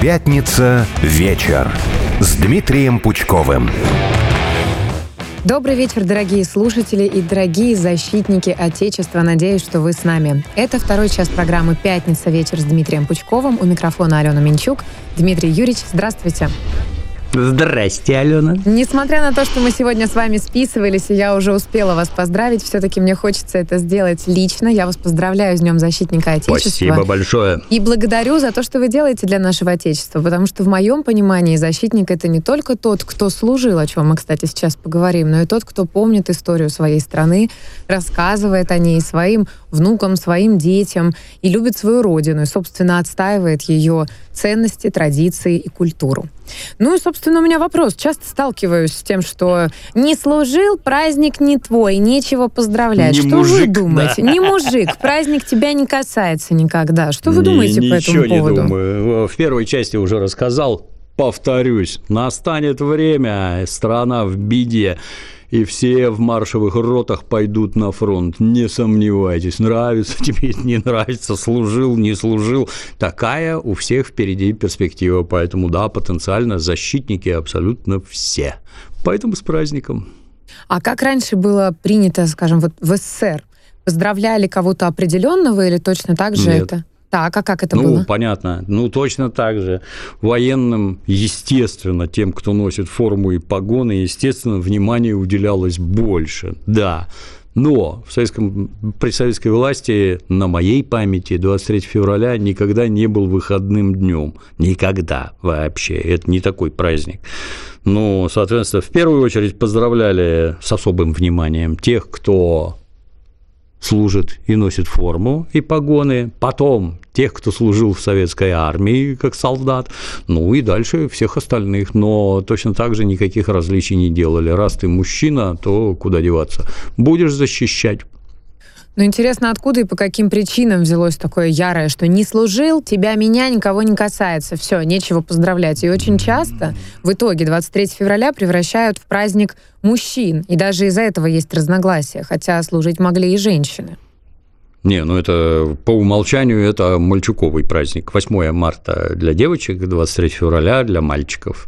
Пятница вечер с Дмитрием Пучковым. Добрый вечер, дорогие слушатели и дорогие защитники Отечества. Надеюсь, что вы с нами. Это второй час программы «Пятница. Вечер» с Дмитрием Пучковым. У микрофона Алена Минчук. Дмитрий Юрьевич, здравствуйте. Здрасте, Алена. Несмотря на то, что мы сегодня с вами списывались, и я уже успела вас поздравить, все-таки мне хочется это сделать лично. Я вас поздравляю с Днем Защитника Отечества. Спасибо большое. И благодарю за то, что вы делаете для нашего Отечества, потому что в моем понимании защитник — это не только тот, кто служил, о чем мы, кстати, сейчас поговорим, но и тот, кто помнит историю своей страны, рассказывает о ней своим внукам, своим детям и любит свою родину, и, собственно, отстаивает ее ценности, традиции и культуру. Ну и, собственно, у меня вопрос. Часто сталкиваюсь с тем, что не служил, праздник не твой, нечего поздравлять. Не что мужик, вы думаете? да. Не мужик, праздник тебя не касается никогда. Что вы Ни- думаете по этому ничего поводу? не думаю. В первой части уже рассказал. Повторюсь, настанет время, страна в беде, и все в маршевых ротах пойдут на фронт. Не сомневайтесь, нравится тебе, не нравится, служил, не служил. Такая у всех впереди перспектива, поэтому да, потенциально защитники абсолютно все. Поэтому с праздником. А как раньше было принято, скажем, вот в СССР? Поздравляли кого-то определенного или точно так же Нет. это? Так, а как это ну, было? понятно. Ну, точно так же. Военным, естественно, тем, кто носит форму и погоны, естественно, внимание уделялось больше. Да. Но в советском, при советской власти, на моей памяти, 23 февраля никогда не был выходным днем. Никогда вообще. Это не такой праздник. Ну, соответственно, в первую очередь поздравляли с особым вниманием тех, кто служит и носит форму и погоны, потом тех, кто служил в советской армии как солдат, ну и дальше всех остальных, но точно так же никаких различий не делали. Раз ты мужчина, то куда деваться? Будешь защищать. Ну, интересно, откуда и по каким причинам взялось такое ярое, что не служил, тебя, меня, никого не касается. Все, нечего поздравлять. И очень часто в итоге 23 февраля превращают в праздник мужчин. И даже из-за этого есть разногласия, хотя служить могли и женщины. Не, ну это по умолчанию это мальчуковый праздник. 8 марта для девочек, 23 февраля для мальчиков.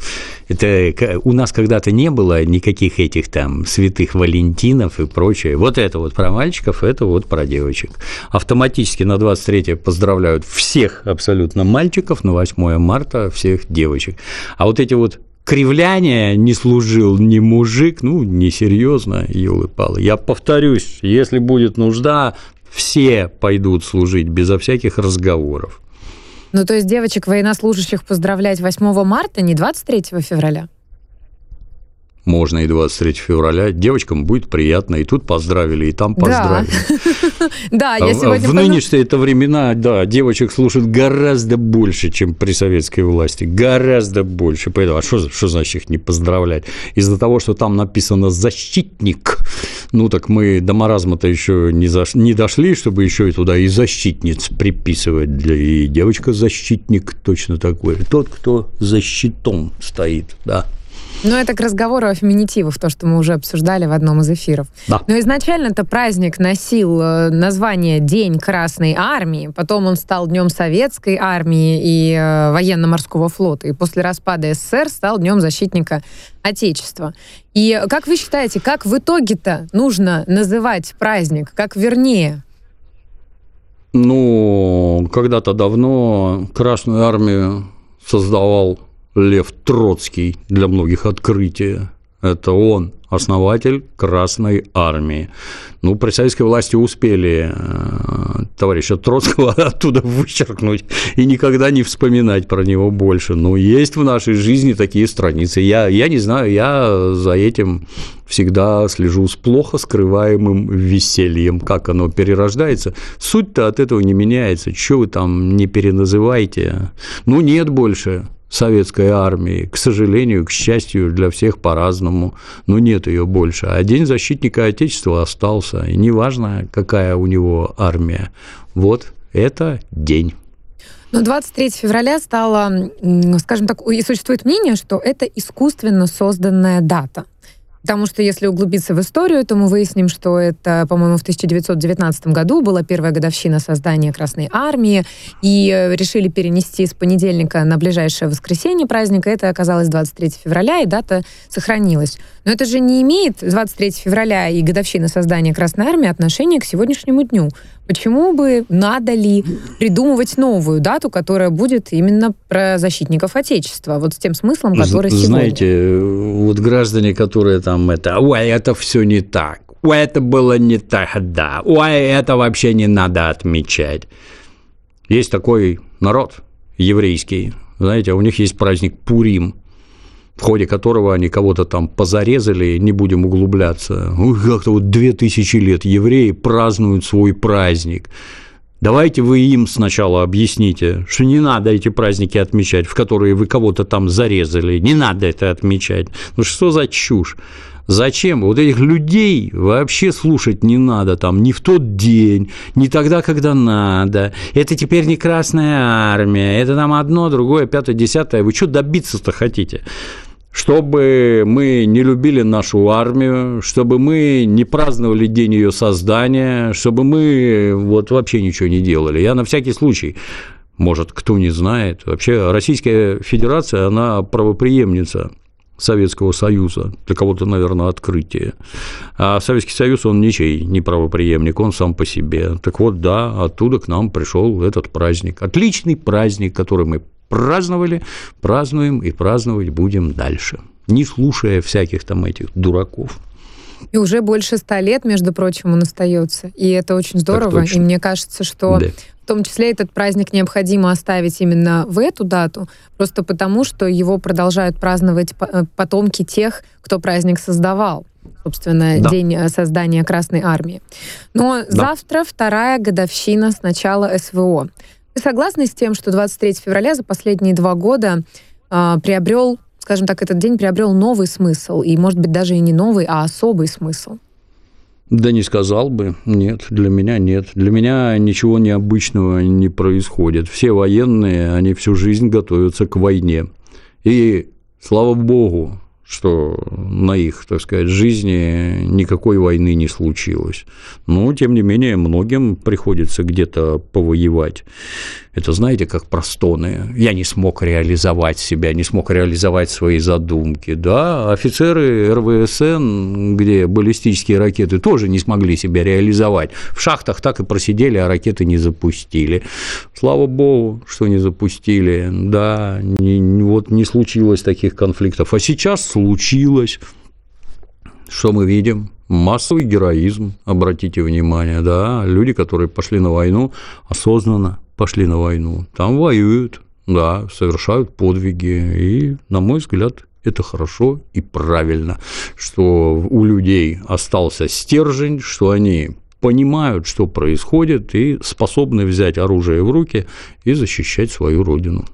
Это у нас когда-то не было никаких этих там святых Валентинов и прочее. Вот это вот про мальчиков, это вот про девочек. Автоматически на 23 поздравляют всех абсолютно мальчиков, на 8 марта всех девочек. А вот эти вот кривляния не служил ни мужик, ну, несерьезно, елы-палы. Я повторюсь, если будет нужда, все пойдут служить безо всяких разговоров. Ну, то есть девочек военнослужащих поздравлять 8 марта, не 23 февраля? Можно и 23 февраля. Девочкам будет приятно. И тут поздравили, и там поздравили. Да, А я в- сегодня... в нынешние это времена, да, девочек слушают гораздо больше, чем при советской власти. Гораздо больше. Поэтому, а что значит их не поздравлять? Из-за того, что там написано «защитник», ну так мы до маразма-то еще не, заш- не дошли, чтобы еще и туда и защитниц приписывать. Для... И девочка-защитник точно такой. Тот, кто за щитом стоит, да. Ну, это к разговору о феминитивах, то, что мы уже обсуждали в одном из эфиров. Да. Но изначально-то праздник носил э, название День Красной Армии, потом он стал Днем Советской Армии и э, Военно-Морского флота, и после распада СССР стал Днем Защитника Отечества. И как вы считаете, как в итоге-то нужно называть праздник, как вернее? Ну, когда-то давно Красную армию создавал Лев Троцкий для многих открытие. Это он, основатель Красной армии. Ну, при советской власти успели э, товарища Троцкого оттуда вычеркнуть и никогда не вспоминать про него больше. Но есть в нашей жизни такие страницы. Я, я не знаю, я за этим всегда слежу с плохо скрываемым весельем, как оно перерождается. Суть-то от этого не меняется. Чего вы там не переназываете? Ну, нет больше советской армии. К сожалению, к счастью, для всех по-разному, но нет ее больше. А День защитника Отечества остался, и неважно, какая у него армия. Вот это день. Но 23 февраля стало, скажем так, и существует мнение, что это искусственно созданная дата. Потому что если углубиться в историю, то мы выясним, что это, по-моему, в 1919 году была первая годовщина создания Красной Армии, и э, решили перенести с понедельника на ближайшее воскресенье праздника. Это оказалось 23 февраля, и дата сохранилась. Но это же не имеет 23 февраля и годовщина создания Красной Армии отношения к сегодняшнему дню. Почему бы, надо ли придумывать новую дату, которая будет именно про защитников Отечества, вот с тем смыслом, который Знаете, сегодня? Знаете, вот граждане, которые там это, ой, это все не так, ой, это было не тогда, ой, это вообще не надо отмечать. Есть такой народ еврейский, знаете, у них есть праздник Пурим, в ходе которого они кого-то там позарезали, не будем углубляться. Как-то вот две тысячи лет евреи празднуют свой праздник. Давайте вы им сначала объясните, что не надо эти праздники отмечать, в которые вы кого-то там зарезали, не надо это отмечать. Ну что за чушь? Зачем? Вот этих людей вообще слушать не надо там ни в тот день, ни тогда, когда надо. Это теперь не Красная Армия, это там одно, другое, пятое, десятое. Вы что добиться-то хотите? чтобы мы не любили нашу армию, чтобы мы не праздновали день ее создания, чтобы мы вот вообще ничего не делали. Я на всякий случай может, кто не знает. Вообще Российская Федерация, она правоприемница Советского Союза. Для кого-то, наверное, открытие. А Советский Союз, он ничей не правоприемник, он сам по себе. Так вот, да, оттуда к нам пришел этот праздник. Отличный праздник, который мы праздновали, празднуем и праздновать будем дальше, не слушая всяких там этих дураков. И уже больше ста лет, между прочим, он остается. И это очень здорово. И мне кажется, что да. в том числе этот праздник необходимо оставить именно в эту дату, просто потому, что его продолжают праздновать э, потомки тех, кто праздник создавал собственно, да. день э, создания Красной Армии. Но да. завтра вторая годовщина с начала СВО. Вы согласны с тем, что 23 февраля за последние два года э, приобрел скажем так, этот день приобрел новый смысл, и, может быть, даже и не новый, а особый смысл? Да не сказал бы. Нет, для меня нет. Для меня ничего необычного не происходит. Все военные, они всю жизнь готовятся к войне. И, слава богу, что на их, так сказать, жизни никакой войны не случилось. Но, тем не менее, многим приходится где-то повоевать. Это, знаете, как простоны. Я не смог реализовать себя, не смог реализовать свои задумки. Да, офицеры РВСН, где баллистические ракеты, тоже не смогли себя реализовать. В шахтах так и просидели, а ракеты не запустили. Слава богу, что не запустили. Да, не, вот не случилось таких конфликтов. А сейчас случилось. Что мы видим? Массовый героизм, обратите внимание, да, люди, которые пошли на войну осознанно, пошли на войну, там воюют, да, совершают подвиги, и, на мой взгляд, это хорошо и правильно, что у людей остался стержень, что они понимают, что происходит, и способны взять оружие в руки и защищать свою родину.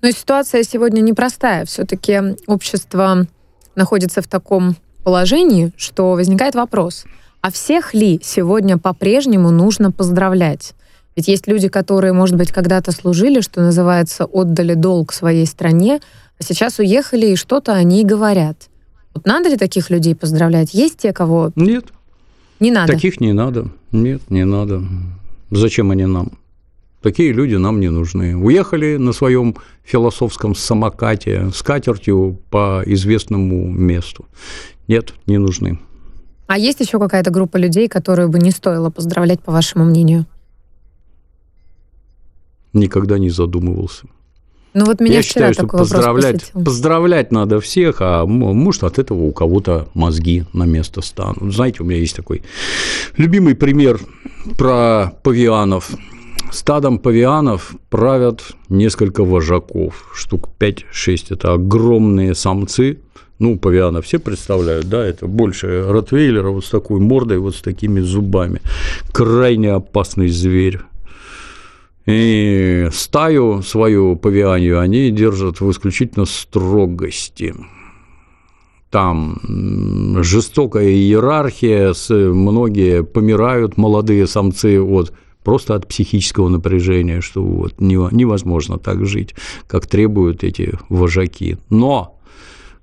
Но ситуация сегодня непростая. Все-таки общество находится в таком положении, что возникает вопрос, а всех ли сегодня по-прежнему нужно поздравлять? Ведь есть люди, которые, может быть, когда-то служили, что называется, отдали долг своей стране, а сейчас уехали, и что-то они говорят. Вот надо ли таких людей поздравлять? Есть те, кого... Нет. Не надо? Таких не надо. Нет, не надо. Зачем они нам? Такие люди нам не нужны. Уехали на своем философском самокате с катертью по известному месту. Нет, не нужны. А есть еще какая-то группа людей, которую бы не стоило поздравлять, по вашему мнению? Никогда не задумывался. Ну вот меня Я считаю, что поздравлять, поздравлять надо всех, а может от этого у кого-то мозги на место станут. Знаете, у меня есть такой любимый пример про павианов. Стадом павианов правят несколько вожаков, штук 5-6. Это огромные самцы, ну, павиана все представляют, да, это больше ротвейлера вот с такой мордой, вот с такими зубами. Крайне опасный зверь и стаю свою павианию они держат в исключительно строгости. Там жестокая иерархия, многие помирают, молодые самцы, от просто от психического напряжения, что вот невозможно так жить, как требуют эти вожаки. Но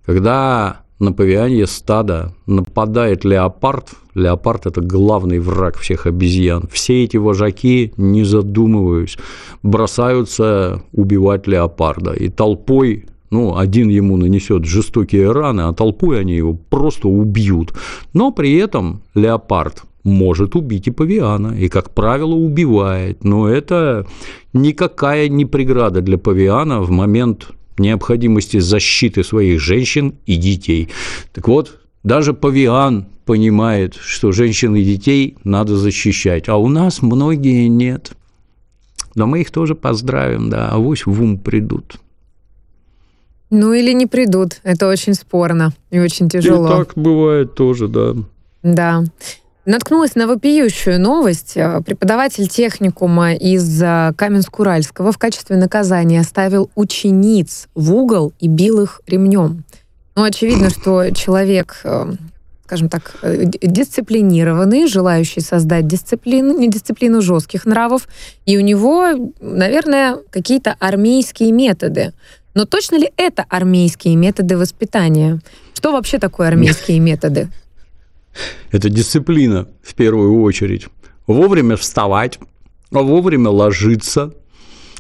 когда на павианье стадо нападает леопард, леопард – это главный враг всех обезьян, все эти вожаки, не задумываясь, бросаются убивать леопарда. И толпой ну, один ему нанесет жестокие раны, а толпой они его просто убьют. Но при этом леопард может убить и павиана, и, как правило, убивает. Но это никакая не преграда для павиана в момент необходимости защиты своих женщин и детей. Так вот, даже павиан понимает, что женщин и детей надо защищать, а у нас многие нет. Но мы их тоже поздравим, да, авось в ум придут. Ну или не придут, это очень спорно и очень тяжело. И так бывает тоже, да. Да. Наткнулась на вопиющую новость. Э, преподаватель техникума из э, Каменск-Уральского в качестве наказания оставил учениц в угол и бил их ремнем. Ну, очевидно, что человек, э, скажем так, дисциплинированный, желающий создать дисциплину, не дисциплину жестких нравов, и у него, наверное, какие-то армейские методы. Но точно ли это армейские методы воспитания? Что вообще такое армейские методы? Это дисциплина в первую очередь. Вовремя вставать, вовремя ложиться,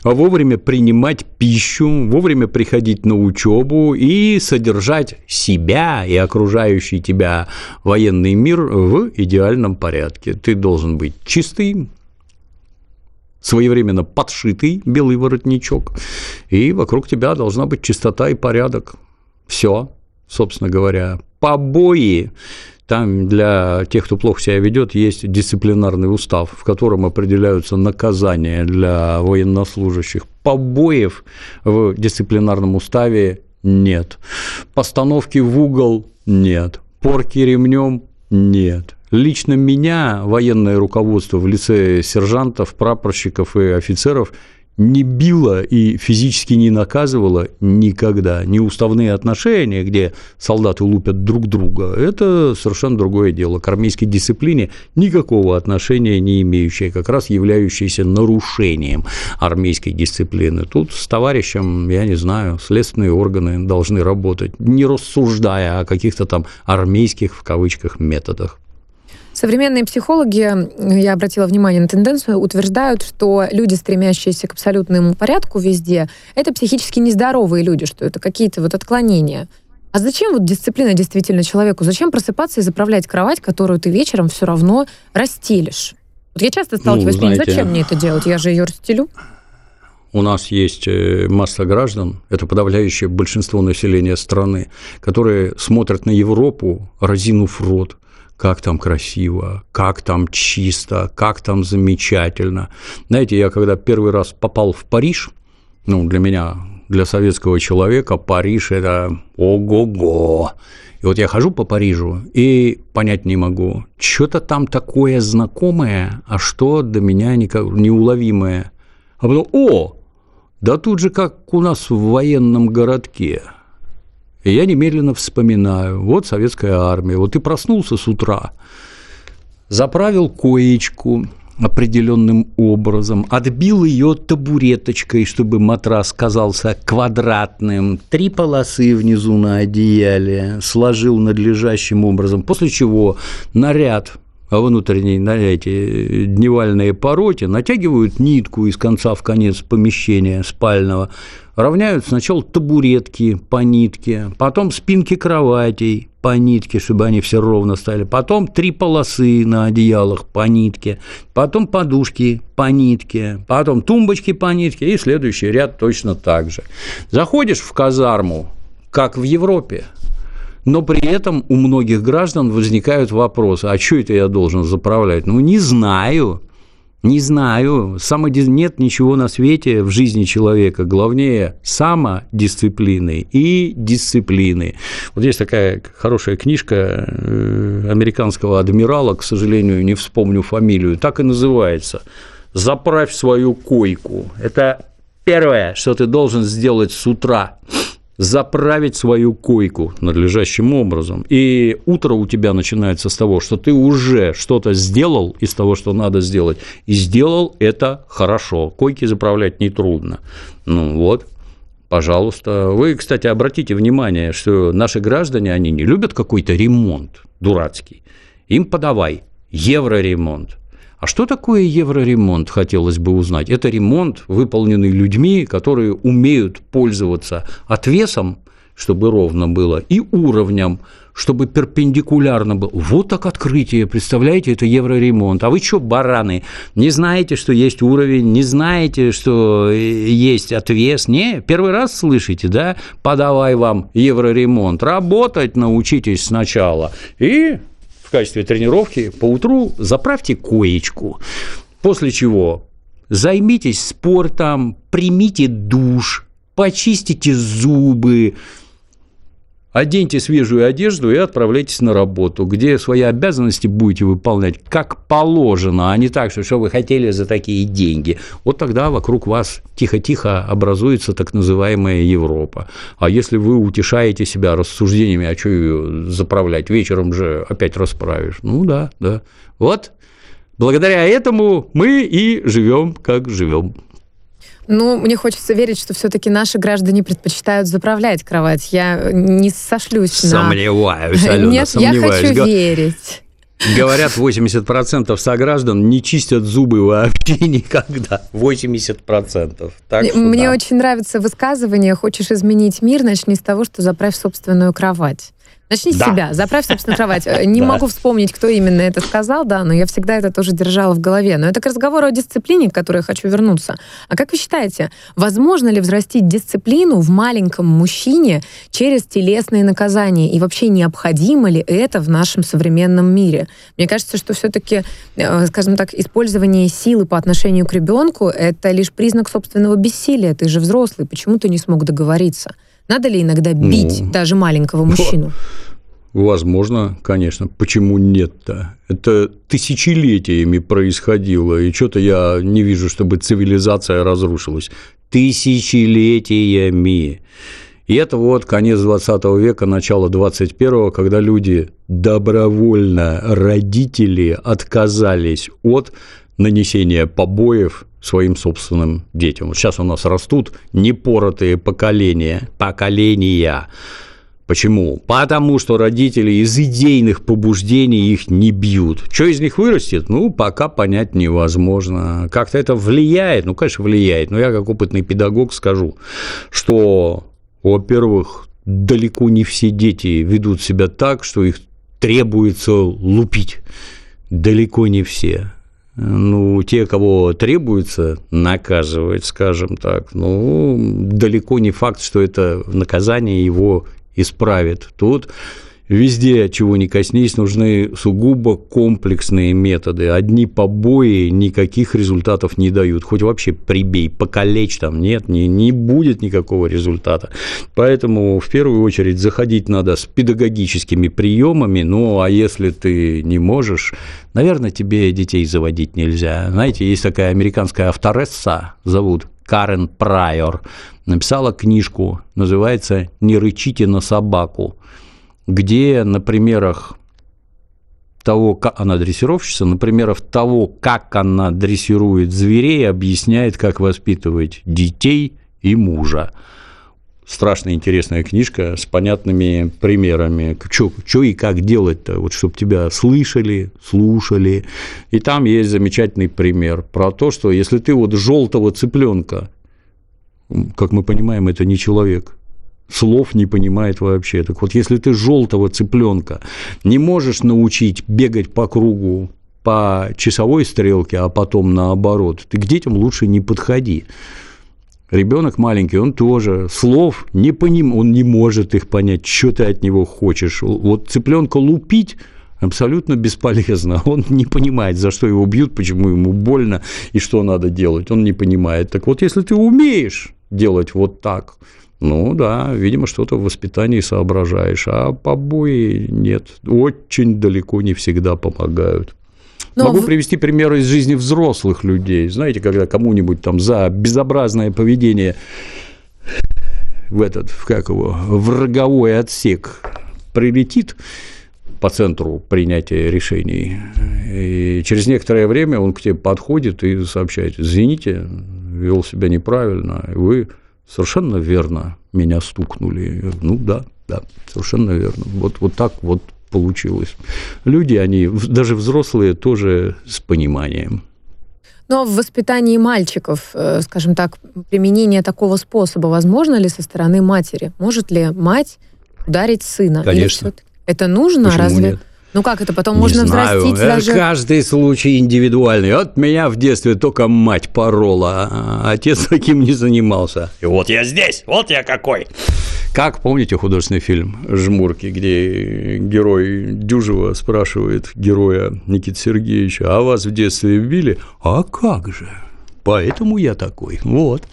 вовремя принимать пищу, вовремя приходить на учебу и содержать себя и окружающий тебя военный мир в идеальном порядке. Ты должен быть чистый, своевременно подшитый белый воротничок, и вокруг тебя должна быть чистота и порядок. Все, собственно говоря. Побои там для тех, кто плохо себя ведет, есть дисциплинарный устав, в котором определяются наказания для военнослужащих. Побоев в дисциплинарном уставе нет. Постановки в угол нет. Порки ремнем нет. Лично меня военное руководство в лице сержантов, прапорщиков и офицеров не била и физически не наказывала никогда. Не уставные отношения, где солдаты лупят друг друга, это совершенно другое дело. К армейской дисциплине никакого отношения не имеющее, как раз являющееся нарушением армейской дисциплины. Тут с товарищем, я не знаю, следственные органы должны работать, не рассуждая о каких-то там армейских, в кавычках, методах. Современные психологи, я обратила внимание на тенденцию, утверждают, что люди, стремящиеся к абсолютному порядку везде, это психически нездоровые люди, что это какие-то вот отклонения. А зачем вот дисциплина действительно человеку? Зачем просыпаться и заправлять кровать, которую ты вечером все равно расстелишь? Вот я часто сталкиваюсь ну, знаете, с зачем мне это делать? Я же ее расстелю. У нас есть э, масса граждан, это подавляющее большинство населения страны, которые смотрят на Европу, разинув рот, как там красиво, как там чисто, как там замечательно. Знаете, я когда первый раз попал в Париж, ну, для меня, для советского человека, Париж – это ого-го. И вот я хожу по Парижу и понять не могу, что-то там такое знакомое, а что до меня неуловимое. А потом, о, да тут же как у нас в военном городке – и я немедленно вспоминаю, вот советская армия, вот ты проснулся с утра, заправил коечку определенным образом, отбил ее табуреточкой, чтобы матрас казался квадратным, три полосы внизу на одеяле, сложил надлежащим образом, после чего наряд внутренней на эти дневальные пороте натягивают нитку из конца в конец помещения спального, равняют сначала табуретки по нитке, потом спинки кроватей по нитке, чтобы они все ровно стали, потом три полосы на одеялах по нитке, потом подушки по нитке, потом тумбочки по нитке и следующий ряд точно так же. Заходишь в казарму, как в Европе, но при этом у многих граждан возникают вопросы, а что это я должен заправлять? Ну, не знаю. Не знаю, самодис... нет ничего на свете в жизни человека главнее самодисциплины и дисциплины. Вот есть такая хорошая книжка э, американского адмирала, к сожалению, не вспомню фамилию, так и называется «Заправь свою койку». Это первое, что ты должен сделать с утра заправить свою койку надлежащим образом. И утро у тебя начинается с того, что ты уже что-то сделал из того, что надо сделать, и сделал это хорошо. Койки заправлять нетрудно. Ну вот, Пожалуйста. Вы, кстати, обратите внимание, что наши граждане, они не любят какой-то ремонт дурацкий. Им подавай евроремонт. А что такое евроремонт, хотелось бы узнать? Это ремонт, выполненный людьми, которые умеют пользоваться отвесом, чтобы ровно было, и уровнем, чтобы перпендикулярно было. Вот так открытие, представляете, это евроремонт. А вы что, бараны, не знаете, что есть уровень, не знаете, что есть отвес? Не, первый раз слышите, да? Подавай вам евроремонт. Работать научитесь сначала. И в качестве тренировки по утру заправьте коечку, после чего займитесь спортом, примите душ, почистите зубы, Оденьте свежую одежду и отправляйтесь на работу, где свои обязанности будете выполнять как положено, а не так, что что вы хотели за такие деньги. Вот тогда вокруг вас тихо-тихо образуется так называемая Европа. А если вы утешаете себя рассуждениями, а что ее заправлять, вечером же опять расправишь. Ну да, да. Вот благодаря этому мы и живем, как живем. Ну, мне хочется верить, что все-таки наши граждане предпочитают заправлять кровать. Я не сошлюсь сомневаюсь, на... Алена, Нет, сомневаюсь. я хочу верить. Говорят, 80% сограждан не чистят зубы вообще никогда. 80%. Так что Мне да. очень нравится высказывание «Хочешь изменить мир, начни с того, что заправь собственную кровать». Начни да. с себя, заправь собственную кровать. Не да. могу вспомнить, кто именно это сказал, да, но я всегда это тоже держала в голове. Но это к разговору о дисциплине, к которой я хочу вернуться. А как вы считаете, возможно ли взрастить дисциплину в маленьком мужчине через телесные наказания? И вообще необходимо ли это в нашем современном мире? Мне кажется, что все-таки, э, скажем так, использование силы по отношению к ребенку это лишь признак собственного бессилия. Ты же взрослый, почему ты не смог договориться? Надо ли иногда бить ну, даже маленького мужчину? Возможно, конечно. Почему нет-то? Это тысячелетиями происходило, и что-то я не вижу, чтобы цивилизация разрушилась. Тысячелетиями. И это вот конец 20 века, начало 21, когда люди добровольно, родители отказались от нанесения побоев своим собственным детям. Вот сейчас у нас растут непоротые поколения, поколения. Почему? Потому что родители из идейных побуждений их не бьют. Что из них вырастет? Ну, пока понять невозможно. Как-то это влияет? Ну, конечно, влияет. Но я, как опытный педагог, скажу, что, во-первых, далеко не все дети ведут себя так, что их требуется лупить. Далеко не все ну, те, кого требуется наказывать, скажем так, ну, далеко не факт, что это наказание его исправит. Тут Везде, чего не коснись, нужны сугубо комплексные методы. Одни побои никаких результатов не дают. Хоть вообще прибей, покалечь там, нет, не, не будет никакого результата. Поэтому в первую очередь заходить надо с педагогическими приемами. Ну, а если ты не можешь, наверное, тебе детей заводить нельзя. Знаете, есть такая американская авторесса, зовут Карен Прайор, написала книжку, называется «Не рычите на собаку» где на примерах того, как она дрессировщица, на примерах того, как она дрессирует зверей, объясняет, как воспитывать детей и мужа. Страшно интересная книжка с понятными примерами, что и как делать-то, вот чтобы тебя слышали, слушали. И там есть замечательный пример про то, что если ты вот желтого цыпленка, как мы понимаем, это не человек, слов не понимает вообще. Так вот, если ты желтого цыпленка не можешь научить бегать по кругу по часовой стрелке, а потом наоборот, ты к детям лучше не подходи. Ребенок маленький, он тоже слов не поним, он не может их понять, что ты от него хочешь. Вот цыпленка лупить абсолютно бесполезно. Он не понимает, за что его бьют, почему ему больно и что надо делать. Он не понимает. Так вот, если ты умеешь делать вот так, ну да, видимо, что-то в воспитании соображаешь, а побои нет, очень далеко не всегда помогают. Но Могу в... привести примеры из жизни взрослых людей. Знаете, когда кому-нибудь там за безобразное поведение в этот, как его, в роговой отсек прилетит по центру принятия решений, и через некоторое время он к тебе подходит и сообщает, извините, вел себя неправильно, вы совершенно верно меня стукнули. Ну да, да, совершенно верно. Вот, вот так вот получилось. Люди, они, даже взрослые, тоже с пониманием. Но в воспитании мальчиков, э, скажем так, применение такого способа возможно ли со стороны матери? Может ли мать ударить сына? Конечно. Это нужно? Почему Разве? нет? Ну как это потом Не можно знаю. взрастить даже? Каждый случай индивидуальный. Вот меня в детстве только мать порола, а отец таким не занимался. И вот я здесь, вот я какой. Как помните художественный фильм «Жмурки», где герой Дюжева спрашивает героя Никиты Сергеевича, а вас в детстве били? А как же? Поэтому я такой. Вот.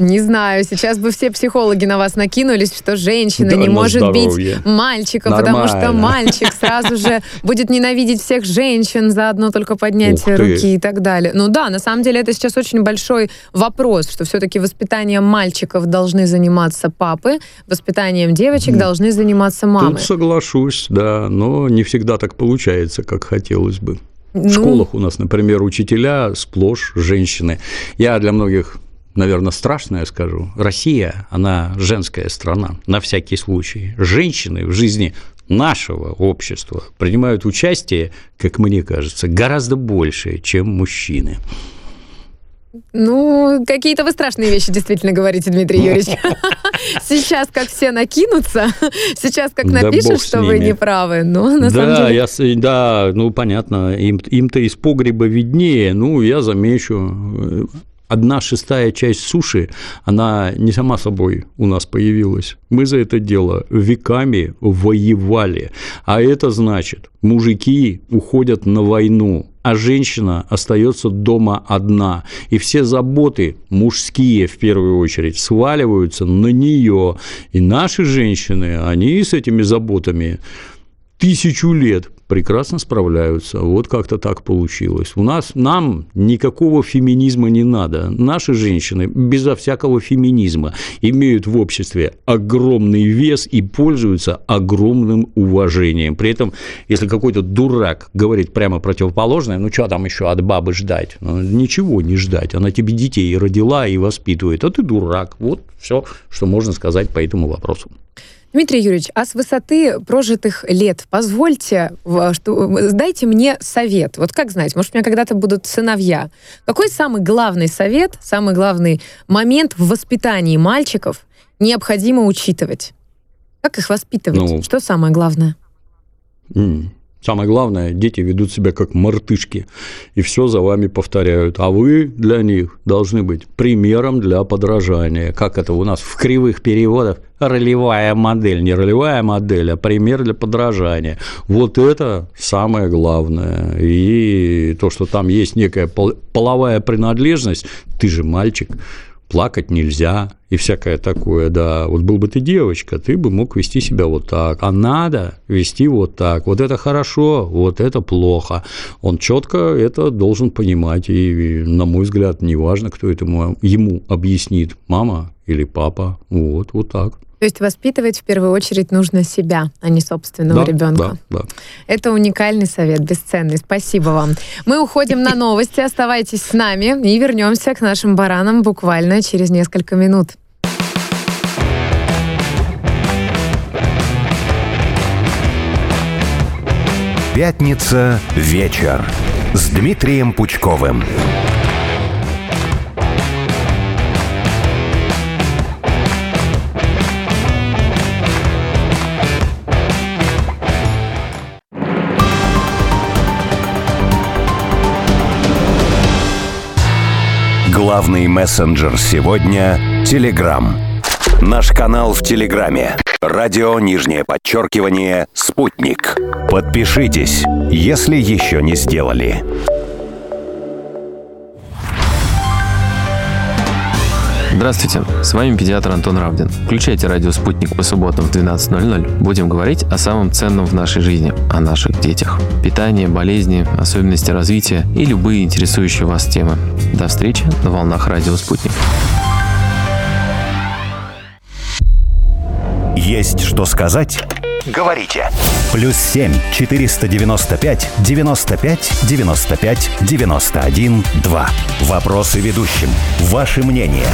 Не знаю, сейчас бы все психологи на вас накинулись, что женщина Да не может здоровье. бить мальчика, потому что Нормально. мальчик сразу же будет ненавидеть всех женщин за одно только поднятие руки и так далее. Ну да, на самом деле это сейчас очень большой вопрос, что все-таки воспитанием мальчиков должны заниматься папы, воспитанием девочек должны заниматься мамы. Тут соглашусь, да, но не всегда так получается, как хотелось бы. В Ну, школах у нас, например, учителя сплошь женщины. Я для многих, наверное, страшное скажу. Россия, она женская страна, на всякий случай. Женщины в жизни нашего общества принимают участие, как мне кажется, гораздо больше, чем мужчины. Ну, какие-то вы страшные вещи действительно говорите, Дмитрий Юрьевич. Сейчас как все накинутся, сейчас как напишут, что вы не правы. Но на самом деле... я, да, ну понятно, им, им-то из погреба виднее, ну я замечу, одна шестая часть суши, она не сама собой у нас появилась. Мы за это дело веками воевали, а это значит, мужики уходят на войну, а женщина остается дома одна. И все заботы мужские, в первую очередь, сваливаются на нее. И наши женщины, они с этими заботами тысячу лет прекрасно справляются. Вот как-то так получилось. У нас, нам никакого феминизма не надо. Наши женщины безо всякого феминизма имеют в обществе огромный вес и пользуются огромным уважением. При этом, если какой-то дурак говорит прямо противоположное, ну что там еще от бабы ждать? Ну, ничего не ждать. Она тебе детей родила и воспитывает. А ты дурак. Вот все, что можно сказать по этому вопросу. Дмитрий Юрьевич, а с высоты прожитых лет позвольте, что, дайте мне совет. Вот как знать, может, у меня когда-то будут сыновья. Какой самый главный совет, самый главный момент в воспитании мальчиков необходимо учитывать? Как их воспитывать? Ну, что самое главное? Самое главное, дети ведут себя как мартышки и все за вами повторяют. А вы для них должны быть примером для подражания. Как это у нас в кривых переводах? Ролевая модель. Не ролевая модель, а пример для подражания. Вот это самое главное. И то, что там есть некая пол- половая принадлежность, ты же мальчик, плакать нельзя и всякое такое, да. Вот был бы ты девочка, ты бы мог вести себя вот так, а надо вести вот так. Вот это хорошо, вот это плохо. Он четко это должен понимать, и, на мой взгляд, неважно, кто это ему, ему объяснит, мама или папа, вот, вот так. То есть воспитывать в первую очередь нужно себя, а не собственного да, ребенка. Да, да. Это уникальный совет, бесценный. Спасибо вам. Мы уходим на новости. Оставайтесь с нами и вернемся к нашим баранам буквально через несколько минут. Пятница вечер с Дмитрием Пучковым. Главный мессенджер сегодня – Телеграм. Наш канал в Телеграме. Радио нижнее подчеркивание «Спутник». Подпишитесь, если еще не сделали. Здравствуйте, с вами педиатр Антон Равдин. Включайте радио «Спутник» по субботам в 12.00. Будем говорить о самом ценном в нашей жизни, о наших детях. Питание, болезни, особенности развития и любые интересующие вас темы. До встречи на волнах радио «Спутник». Есть что сказать? Говорите. Плюс 7 495 95 95 91 2. Вопросы ведущим. Ваше мнение.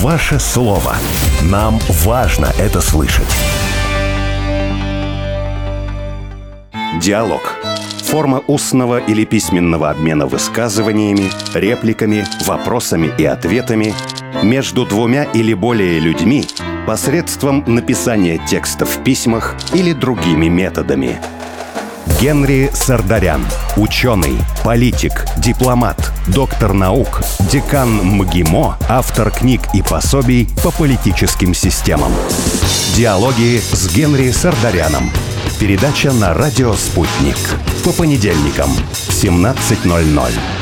Ваше слово. Нам важно это слышать. Диалог. Форма устного или письменного обмена высказываниями, репликами, вопросами и ответами между двумя или более людьми посредством написания текста в письмах или другими методами. Генри Сардарян. Ученый, политик, дипломат, доктор наук, декан МГИМО, автор книг и пособий по политическим системам. Диалоги с Генри Сардаряном. Передача на радио «Спутник». По понедельникам в 17.00.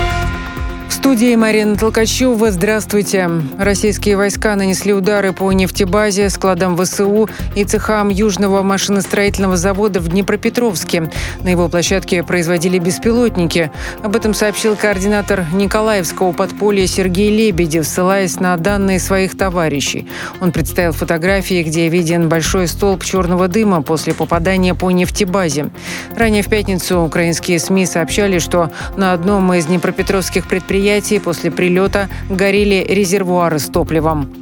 студии Марина Толкачева. Здравствуйте. Российские войска нанесли удары по нефтебазе, складам ВСУ и цехам Южного машиностроительного завода в Днепропетровске. На его площадке производили беспилотники. Об этом сообщил координатор Николаевского подполья Сергей Лебедев, ссылаясь на данные своих товарищей. Он представил фотографии, где виден большой столб черного дыма после попадания по нефтебазе. Ранее в пятницу украинские СМИ сообщали, что на одном из днепропетровских предприятий предприятии после прилета горели резервуары с топливом.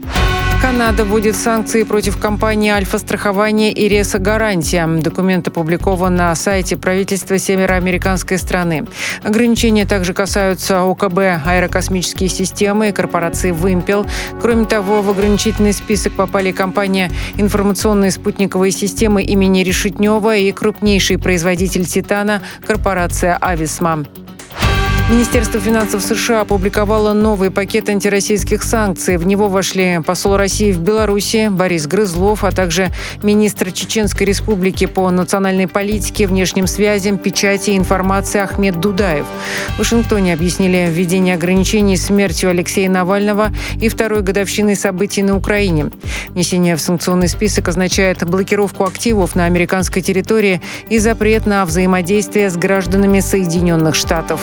Канада вводит санкции против компании «Альфа-страхование» и «Реса Гарантия». Документ опубликован на сайте правительства североамериканской страны. Ограничения также касаются ОКБ «Аэрокосмические системы» и корпорации «Вымпел». Кроме того, в ограничительный список попали компания «Информационные спутниковые системы» имени Решетнева и крупнейший производитель «Титана» корпорация «Ависма». Министерство финансов США опубликовало новый пакет антироссийских санкций. В него вошли посол России в Беларуси Борис Грызлов, а также министр Чеченской республики по национальной политике, внешним связям, печати и информации Ахмед Дудаев. В Вашингтоне объяснили введение ограничений смертью Алексея Навального и второй годовщиной событий на Украине. Внесение в санкционный список означает блокировку активов на американской территории и запрет на взаимодействие с гражданами Соединенных Штатов.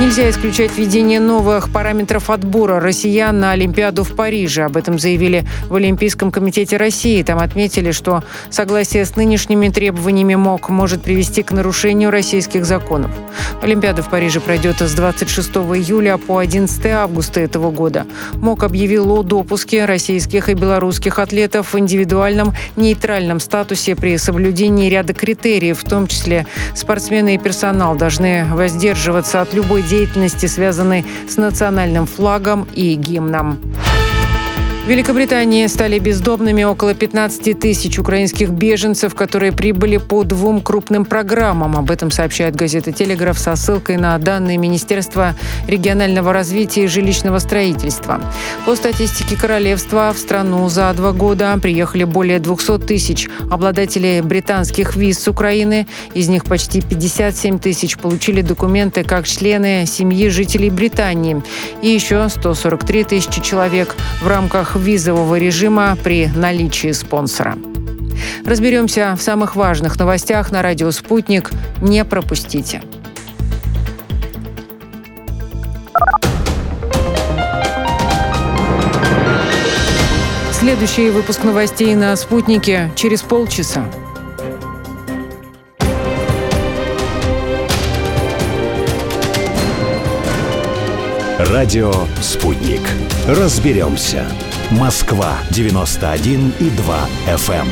Нельзя исключать введение новых параметров отбора россиян на Олимпиаду в Париже. Об этом заявили в Олимпийском комитете России. Там отметили, что согласие с нынешними требованиями МОК может привести к нарушению российских законов. Олимпиада в Париже пройдет с 26 июля по 11 августа этого года. МОК объявил о допуске российских и белорусских атлетов в индивидуальном нейтральном статусе при соблюдении ряда критериев, в том числе спортсмены и персонал должны воздерживаться от любой деятельности, связанной с национальным флагом и гимном. В Великобритании стали бездомными около 15 тысяч украинских беженцев, которые прибыли по двум крупным программам. Об этом сообщает газета «Телеграф» со ссылкой на данные Министерства регионального развития и жилищного строительства. По статистике королевства в страну за два года приехали более 200 тысяч обладателей британских виз с Украины. Из них почти 57 тысяч получили документы как члены семьи жителей Британии. И еще 143 тысячи человек в рамках визового режима при наличии спонсора. Разберемся в самых важных новостях на радио «Спутник». Не пропустите. Следующий выпуск новостей на «Спутнике» через полчаса. Радио «Спутник». Разберемся. Москва, 91 и 2 FM.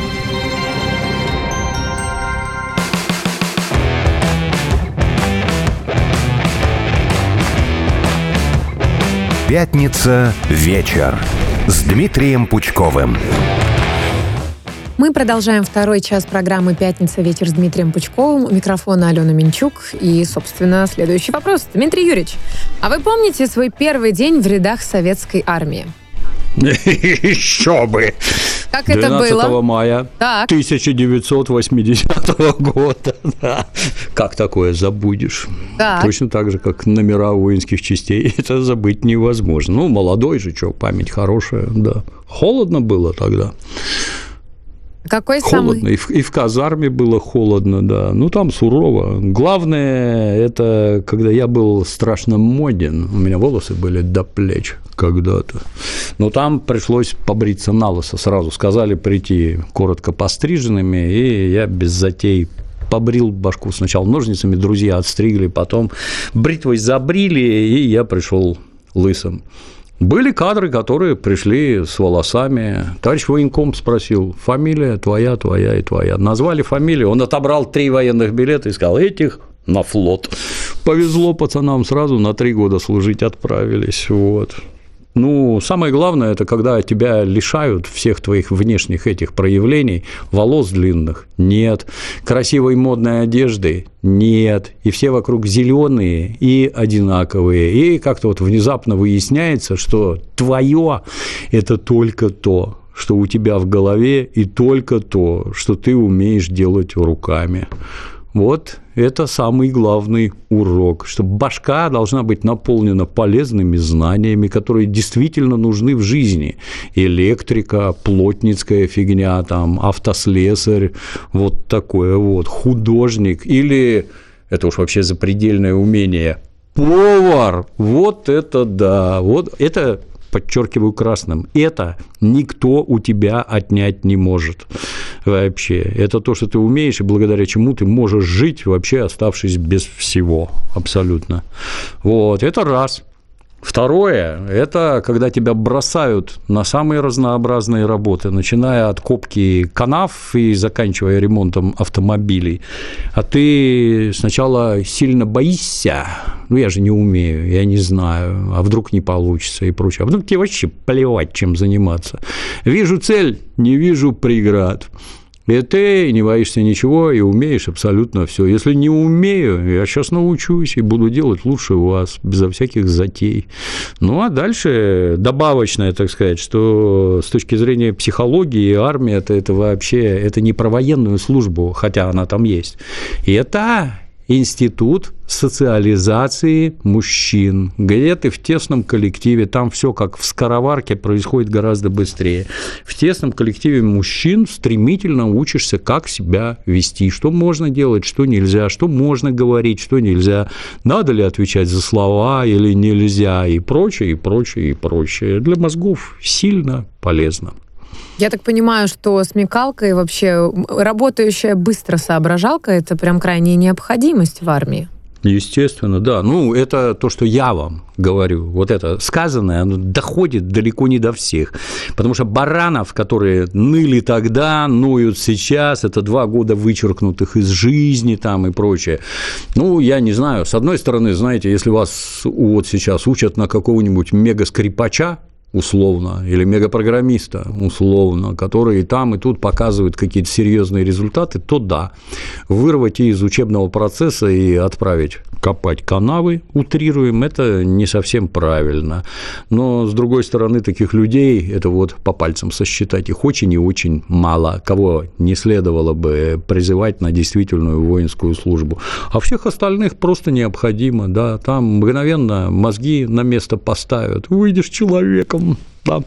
Пятница. Вечер. С Дмитрием Пучковым. Мы продолжаем второй час программы «Пятница. Вечер» с Дмитрием Пучковым. У микрофона Алена Минчук. И, собственно, следующий вопрос. Дмитрий Юрьевич, а вы помните свой первый день в рядах советской армии? Еще бы! Как это было? мая так. 1980 года. Да. Как такое забудешь? Так. Точно так же, как номера воинских частей. Это забыть невозможно. Ну, молодой же, что, память хорошая, да. Холодно было тогда. Какой холодно. самый... И, в, и в казарме было холодно, да. Ну, там сурово. Главное, это когда я был страшно моден. У меня волосы были до плеч когда-то. Но там пришлось побриться на лысо. Сразу сказали прийти коротко постриженными, и я без затей побрил башку сначала ножницами, друзья отстригли, потом бритвой забрили, и я пришел лысым. Были кадры, которые пришли с волосами. Товарищ военком спросил, фамилия твоя, твоя и твоя. Назвали фамилию, он отобрал три военных билета и сказал, этих на флот. Повезло пацанам, сразу на три года служить отправились. Вот. Ну, самое главное, это когда тебя лишают всех твоих внешних этих проявлений, волос длинных – нет, красивой модной одежды – нет, и все вокруг зеленые и одинаковые, и как-то вот внезапно выясняется, что твое – это только то, что у тебя в голове, и только то, что ты умеешь делать руками. Вот это самый главный урок, что башка должна быть наполнена полезными знаниями, которые действительно нужны в жизни. Электрика, плотницкая фигня, там, автослесарь, вот такое вот, художник или, это уж вообще запредельное умение, повар, вот это да, вот это подчеркиваю красным, это никто у тебя отнять не может вообще. Это то, что ты умеешь, и благодаря чему ты можешь жить, вообще оставшись без всего абсолютно. Вот, это раз. Второе – это когда тебя бросают на самые разнообразные работы, начиная от копки канав и заканчивая ремонтом автомобилей. А ты сначала сильно боишься, ну, я же не умею, я не знаю, а вдруг не получится и прочее. А вдруг тебе вообще плевать, чем заниматься. Вижу цель, не вижу преград. И ты не боишься ничего и умеешь абсолютно все. Если не умею, я сейчас научусь и буду делать лучше вас, безо всяких затей. Ну, а дальше добавочное, так сказать, что с точки зрения психологии армия это, это вообще это не про военную службу, хотя она там есть. И это институт социализации мужчин, где ты в тесном коллективе, там все как в скороварке происходит гораздо быстрее. В тесном коллективе мужчин стремительно учишься, как себя вести, что можно делать, что нельзя, что можно говорить, что нельзя, надо ли отвечать за слова или нельзя, и прочее, и прочее, и прочее. Для мозгов сильно полезно. Я так понимаю, что смекалка и вообще работающая быстро соображалка – это прям крайняя необходимость в армии. Естественно, да. Ну, это то, что я вам говорю. Вот это сказанное, оно доходит далеко не до всех. Потому что баранов, которые ныли тогда, ноют сейчас, это два года вычеркнутых из жизни там и прочее. Ну, я не знаю. С одной стороны, знаете, если вас вот сейчас учат на какого-нибудь мега-скрипача, условно, или мегапрограммиста, условно, который и там, и тут показывают какие-то серьезные результаты, то да, вырвать из учебного процесса и отправить копать канавы, утрируем, это не совсем правильно. Но, с другой стороны, таких людей, это вот по пальцам сосчитать, их очень и очень мало, кого не следовало бы призывать на действительную воинскую службу. А всех остальных просто необходимо, да, там мгновенно мозги на место поставят, выйдешь человеком, да.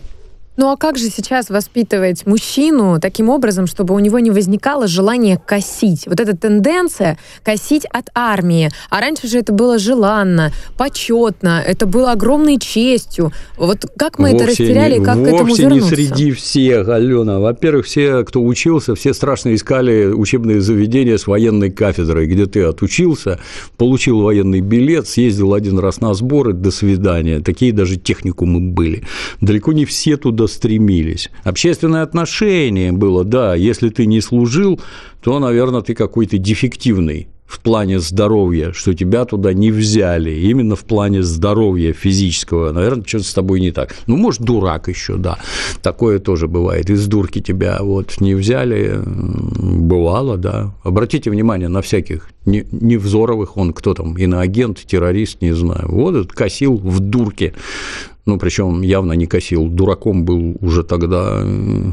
Ну а как же сейчас воспитывать мужчину таким образом, чтобы у него не возникало желания косить? Вот эта тенденция косить от армии. А раньше же это было желанно, почетно, это было огромной честью. Вот как мы вовсе это растеряли, не, как к этому вернуться? не среди всех, Алена. Во-первых, все, кто учился, все страшно искали учебные заведения с военной кафедрой, где ты отучился, получил военный билет, съездил один раз на сборы, до свидания. Такие даже техникумы были. Далеко не все туда туда стремились. Общественное отношение было, да, если ты не служил, то, наверное, ты какой-то дефективный в плане здоровья, что тебя туда не взяли, именно в плане здоровья физического, наверное, что-то с тобой не так. Ну, может, дурак еще, да, такое тоже бывает, из дурки тебя вот не взяли, бывало, да. Обратите внимание на всяких невзоровых, он кто там, иноагент, террорист, не знаю, вот этот косил в дурке, ну, причем явно не косил, дураком был уже тогда.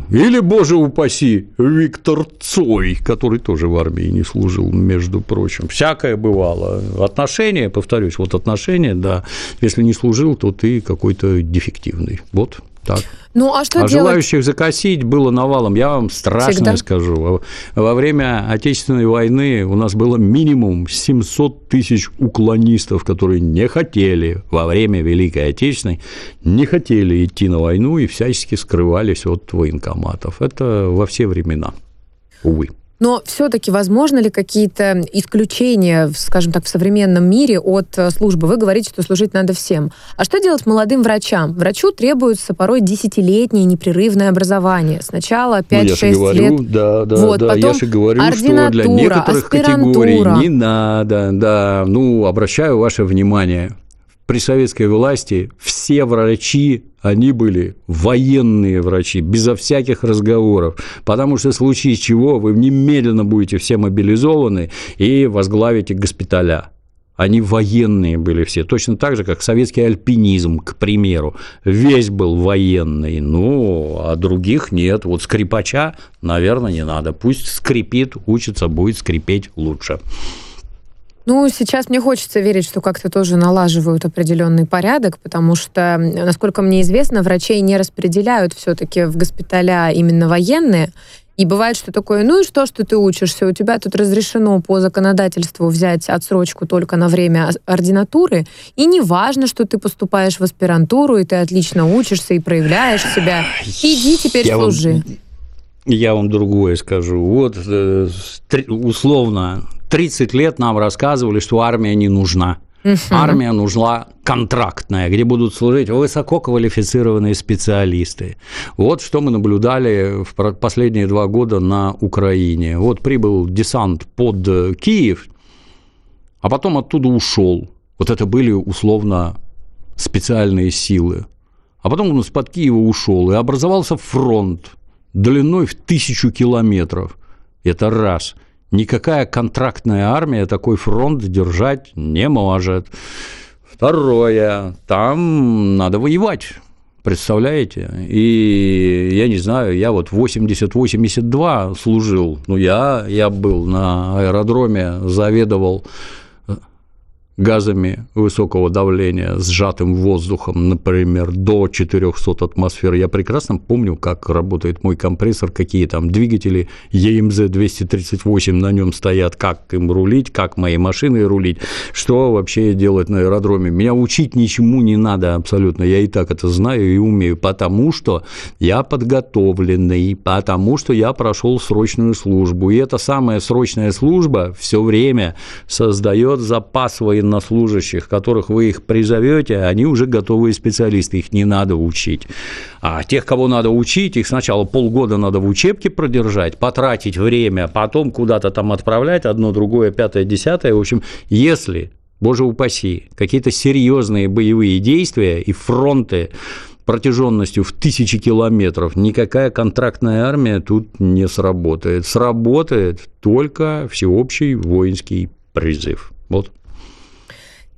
Или, боже упаси, Виктор Цой, который тоже в армии не служил, между прочим. Всякое бывало. Отношения, повторюсь, вот отношения, да, если не служил, то ты какой-то дефективный. Вот так. Ну, а что а делать? желающих закосить было навалом. Я вам страшно Всегда? скажу. Во время Отечественной войны у нас было минимум 700 тысяч уклонистов, которые не хотели во время Великой Отечественной, не хотели идти на войну и всячески скрывались от военкоматов. Это во все времена, увы. Но все-таки возможно ли какие-то исключения, скажем так, в современном мире от э, службы? Вы говорите, что служить надо всем. А что делать молодым врачам? Врачу требуется порой десятилетнее непрерывное образование. Сначала 5-6 ну, я же говорю, лет. Да, да, Вот, да, я потом же говорю, что для некоторых категорий не надо, да. Ну, обращаю ваше внимание, при советской власти все врачи, они были военные врачи, безо всяких разговоров, потому что в случае чего вы немедленно будете все мобилизованы и возглавите госпиталя. Они военные были все, точно так же, как советский альпинизм, к примеру. Весь был военный, ну, а других нет. Вот скрипача, наверное, не надо. Пусть скрипит, учится, будет скрипеть лучше. Ну, сейчас мне хочется верить, что как-то тоже налаживают определенный порядок, потому что, насколько мне известно, врачей не распределяют все-таки в госпиталя именно военные. И бывает, что такое, ну и что, что ты учишься? У тебя тут разрешено по законодательству взять отсрочку только на время ординатуры, и не важно, что ты поступаешь в аспирантуру, и ты отлично учишься и проявляешь себя. Иди теперь Я вам- служи. Я вам другое скажу. Вот э, условно 30 лет нам рассказывали, что армия не нужна. Армия нужна контрактная, где будут служить высококвалифицированные специалисты. Вот что мы наблюдали в последние два года на Украине. Вот прибыл десант под э, Киев, а потом оттуда ушел. Вот это были условно специальные силы. А потом он из-под Киева ушел, и образовался фронт длиной в тысячу километров. Это раз. Никакая контрактная армия такой фронт держать не может. Второе. Там надо воевать. Представляете? И я не знаю, я вот 80-82 служил. Ну, я, я был на аэродроме, заведовал газами высокого давления, сжатым воздухом, например, до 400 атмосфер. Я прекрасно помню, как работает мой компрессор, какие там двигатели ЕМЗ-238 на нем стоят, как им рулить, как моей машиной рулить, что вообще делать на аэродроме. Меня учить ничему не надо абсолютно, я и так это знаю и умею, потому что я подготовленный, потому что я прошел срочную службу. И эта самая срочная служба все время создает запас военнослужащих, которых вы их призовете, они уже готовые специалисты, их не надо учить. А тех, кого надо учить, их сначала полгода надо в учебке продержать, потратить время, потом куда-то там отправлять, одно, другое, пятое, десятое. В общем, если боже упаси, какие-то серьезные боевые действия и фронты протяженностью в тысячи километров, никакая контрактная армия тут не сработает. Сработает только всеобщий воинский призыв. Вот.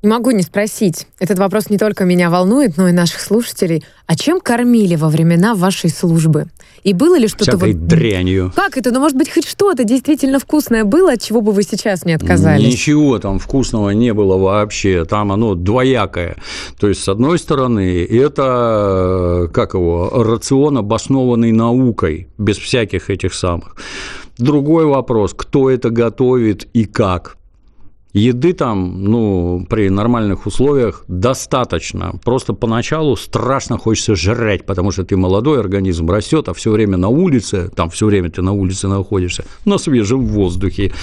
Не могу не спросить. Этот вопрос не только меня волнует, но и наших слушателей. А чем кормили во времена вашей службы? И было ли что-то Всякой вот... дрянью. Как это? Ну, может быть, хоть что-то действительно вкусное было, от чего бы вы сейчас не отказались? Ничего там вкусного не было вообще. Там оно двоякое. То есть, с одной стороны, это, как его, рацион, обоснованный наукой, без всяких этих самых. Другой вопрос, кто это готовит и как. Еды там, ну, при нормальных условиях достаточно. Просто поначалу страшно хочется жрать, потому что ты молодой, организм растет, а все время на улице, там все время ты на улице находишься, на свежем воздухе.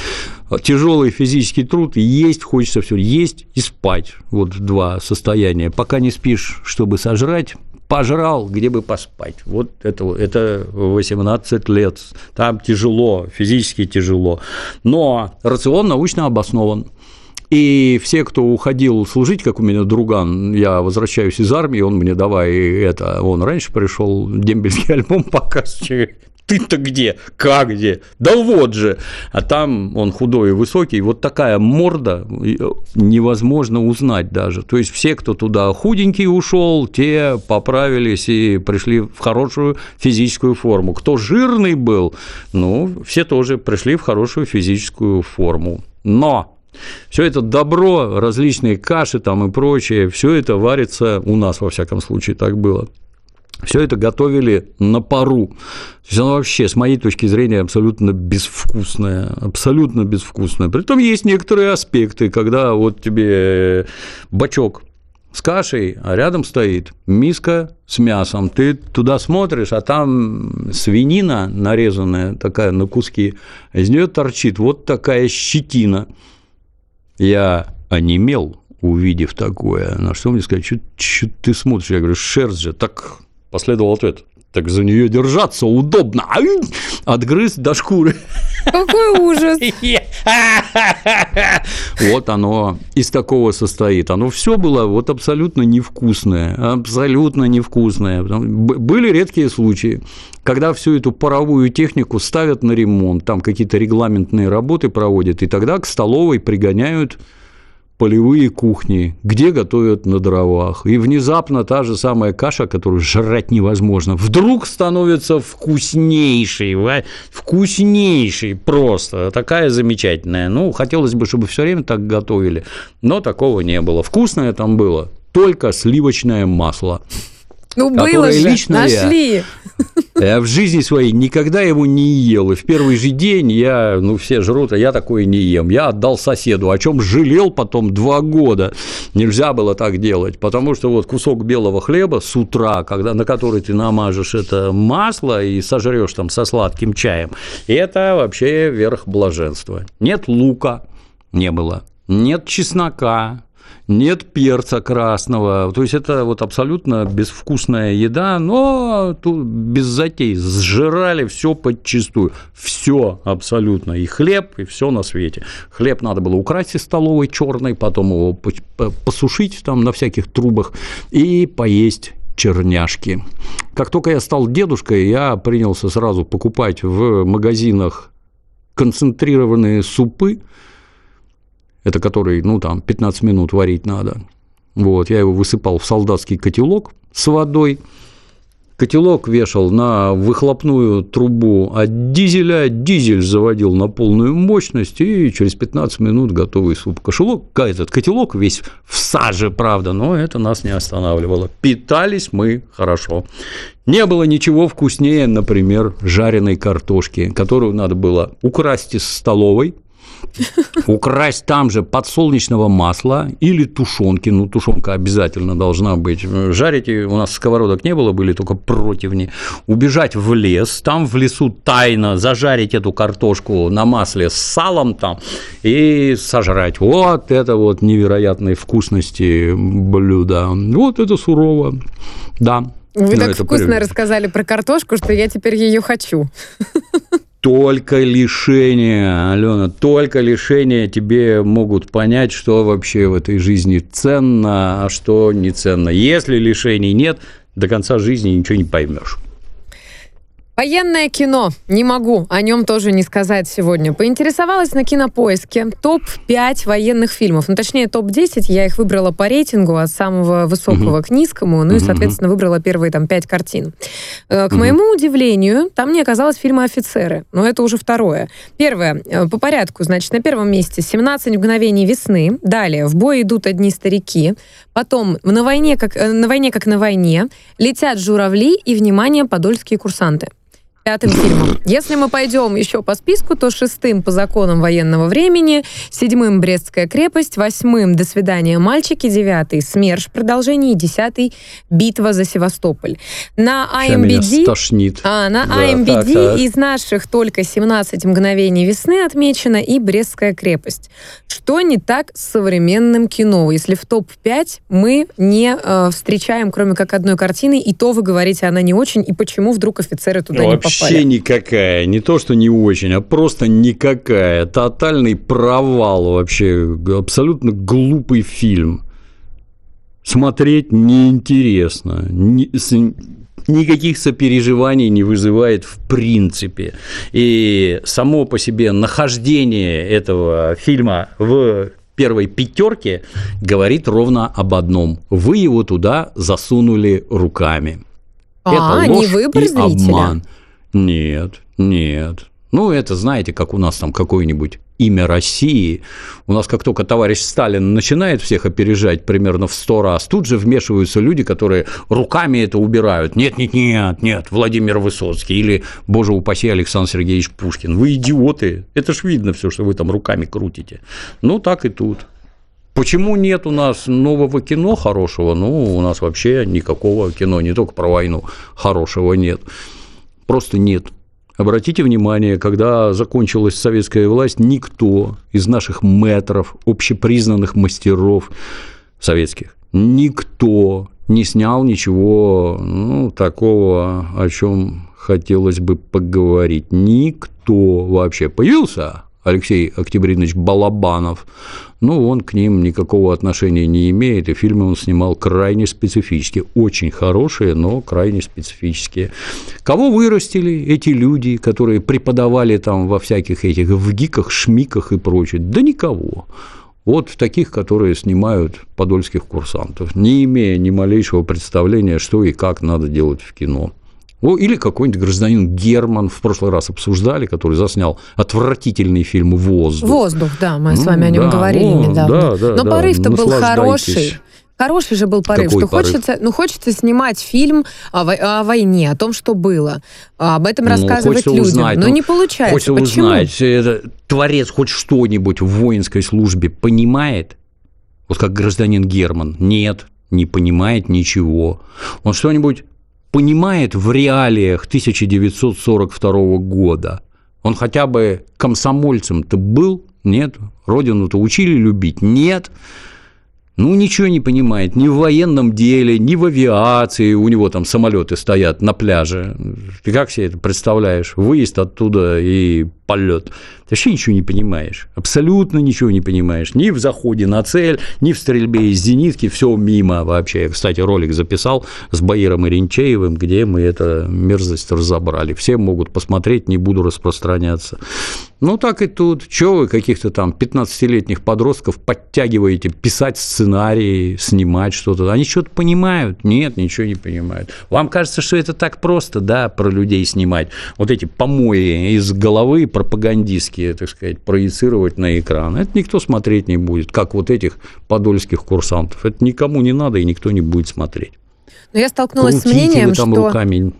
Тяжелый физический труд, есть хочется все, есть и спать. Вот два состояния. Пока не спишь, чтобы сожрать, пожрал, где бы поспать. Вот это, это 18 лет. Там тяжело, физически тяжело. Но рацион научно обоснован. И все, кто уходил служить, как у меня друган, я возвращаюсь из армии, он мне давай это, он раньше пришел, дембельский альбом показывает, ты-то где? Как где? Да вот же. А там он худой и высокий, вот такая морда э, невозможно узнать даже. То есть все, кто туда худенький ушел, те поправились и пришли в хорошую физическую форму. Кто жирный был, ну, все тоже пришли в хорошую физическую форму. Но все это добро, различные каши там и прочее, все это варится у нас, во всяком случае, так было. Все это готовили на пару. То есть оно вообще, с моей точки зрения, абсолютно безвкусное. Абсолютно безвкусное. Притом есть некоторые аспекты, когда вот тебе бачок с кашей, а рядом стоит миска с мясом. Ты туда смотришь, а там свинина нарезанная такая на куски, из нее торчит вот такая щетина – я онемел, увидев такое. На что мне сказать, что ты смотришь? Я говорю, шерсть же. Так последовал ответ. Так за нее держаться удобно. Отгрыз до шкуры. Какой ужас! Вот оно из такого состоит. Оно все было вот абсолютно невкусное, абсолютно невкусное. Были редкие случаи, когда всю эту паровую технику ставят на ремонт, там какие-то регламентные работы проводят, и тогда к столовой пригоняют полевые кухни, где готовят на дровах. И внезапно та же самая каша, которую жрать невозможно, вдруг становится вкуснейшей, вкуснейшей просто, такая замечательная. Ну, хотелось бы, чтобы все время так готовили, но такого не было. Вкусное там было только сливочное масло. Ну, было же, лично нашли. Я, я в жизни своей никогда его не ел. И в первый же день я, ну, все жрут, а я такое не ем. Я отдал соседу, о чем жалел потом два года. Нельзя было так делать, потому что вот кусок белого хлеба с утра, когда, на который ты намажешь это масло и сожрешь там со сладким чаем, это вообще верх блаженства. Нет лука, не было. Нет чеснока, нет перца красного. То есть это вот абсолютно безвкусная еда, но тут без затей. Сжирали все подчистую. Все абсолютно. И хлеб, и все на свете. Хлеб надо было украсть из столовой черной, потом его посушить там на всяких трубах и поесть черняшки. Как только я стал дедушкой, я принялся сразу покупать в магазинах концентрированные супы, это который, ну, там, 15 минут варить надо. Вот, я его высыпал в солдатский котелок с водой, котелок вешал на выхлопную трубу от дизеля, дизель заводил на полную мощность, и через 15 минут готовый суп. Кошелок, этот котелок весь в саже, правда, но это нас не останавливало. Питались мы хорошо. Не было ничего вкуснее, например, жареной картошки, которую надо было украсть из столовой, украсть там же подсолнечного масла или тушенки, ну, тушенка обязательно должна быть, жарить у нас сковородок не было, были только противни, убежать в лес, там в лесу тайно зажарить эту картошку на масле с салом там и сожрать. Вот это вот невероятной вкусности блюда. Вот это сурово, да. Вы ну, так вкусно при... рассказали про картошку, что я теперь ее хочу. только лишения, Алена, только лишения тебе могут понять, что вообще в этой жизни ценно, а что не ценно. Если лишений нет, до конца жизни ничего не поймешь. Военное кино. Не могу о нем тоже не сказать сегодня. Поинтересовалась на кинопоиске топ-5 военных фильмов. Ну, точнее, топ-10. Я их выбрала по рейтингу от самого высокого угу. к низкому. Ну и, соответственно, выбрала первые там 5 картин. Э, к угу. моему удивлению, там не оказалось фильма «Офицеры». Но это уже второе. Первое. Э, по порядку. Значит, на первом месте «17 мгновений весны». Далее «В бой идут одни старики». Потом «На войне как э, на, войне, как на войне». «Летят журавли» и, внимание, «Подольские курсанты» пятым фильмом. Если мы пойдем еще по списку, то шестым по законам военного времени, седьмым Брестская крепость, восьмым До свидания, мальчики, девятый СМЕРШ продолжение, десятый Битва за Севастополь. На IMBD, а, на да, IMBD так, так. из наших только 17 мгновений весны отмечено и Брестская крепость. Что не так с современным кино? Если в топ-5 мы не э, встречаем, кроме как одной картины, и то вы говорите, она не очень, и почему вдруг офицеры туда ну, не попали? Вообще никакая. Не то, что не очень, а просто никакая. Тотальный провал вообще. Абсолютно глупый фильм. Смотреть неинтересно. Не, с, никаких сопереживаний не вызывает в принципе. И само по себе нахождение этого фильма в первой пятерке говорит ровно об одном. Вы его туда засунули руками. А, это ложь не выбор и зрителя? обман. Нет, нет. Ну, это, знаете, как у нас там какое-нибудь имя России. У нас как только товарищ Сталин начинает всех опережать примерно в сто раз, тут же вмешиваются люди, которые руками это убирают. Нет, нет, нет, нет, Владимир Высоцкий или, боже упаси, Александр Сергеевич Пушкин. Вы идиоты. Это ж видно все, что вы там руками крутите. Ну, так и тут. Почему нет у нас нового кино хорошего? Ну, у нас вообще никакого кино, не только про войну, хорошего нет. Просто нет. Обратите внимание, когда закончилась советская власть, никто из наших метров, общепризнанных мастеров советских, никто не снял ничего ну, такого, о чем хотелось бы поговорить. Никто вообще появился, Алексей Октябринович Балабанов, ну, он к ним никакого отношения не имеет, и фильмы он снимал крайне специфические, очень хорошие, но крайне специфические. Кого вырастили эти люди, которые преподавали там во всяких этих в гиках, шмиках и прочее? Да никого. Вот таких, которые снимают подольских курсантов, не имея ни малейшего представления, что и как надо делать в кино. О, или какой-нибудь гражданин Герман в прошлый раз обсуждали, который заснял отвратительный фильм «Воздух». Воздух, да, мы с вами Ну, о нем да, говорили о, недавно. да, да, Но да, порыв-то был хороший. Хороший же был порыв, Какой что порыв? хочется, ну, хочется снимать фильм о, вой- о войне, о том, что было, об этом Ну, рассказывать людям. узнать, Но ну, не получается. Хочется Почему? узнать, это, творец хоть что-нибудь в воинской службе понимает? Вот как гражданин Герман. Нет, не понимает ничего. Он что-нибудь понимает в реалиях 1942 года? Он хотя бы комсомольцем-то был? Нет. Родину-то учили любить? Нет. Ну, ничего не понимает ни в военном деле, ни в авиации. У него там самолеты стоят на пляже. Ты как себе это представляешь? Выезд оттуда и полет. Ты вообще ничего не понимаешь. Абсолютно ничего не понимаешь. Ни в заходе на цель, ни в стрельбе из зенитки. Все мимо вообще. Я, кстати, ролик записал с Баиром Иринчеевым, где мы эту мерзость разобрали. Все могут посмотреть, не буду распространяться. Ну, так и тут. Чего вы каких-то там 15-летних подростков подтягиваете писать сценарии, снимать что-то? Они что-то понимают? Нет, ничего не понимают. Вам кажется, что это так просто, да, про людей снимать? Вот эти помои из головы пропагандистские, так сказать, проецировать на экран. Это никто смотреть не будет, как вот этих подольских курсантов. Это никому не надо, и никто не будет смотреть. Но я столкнулась с Крутите мнением, вы там что... руками.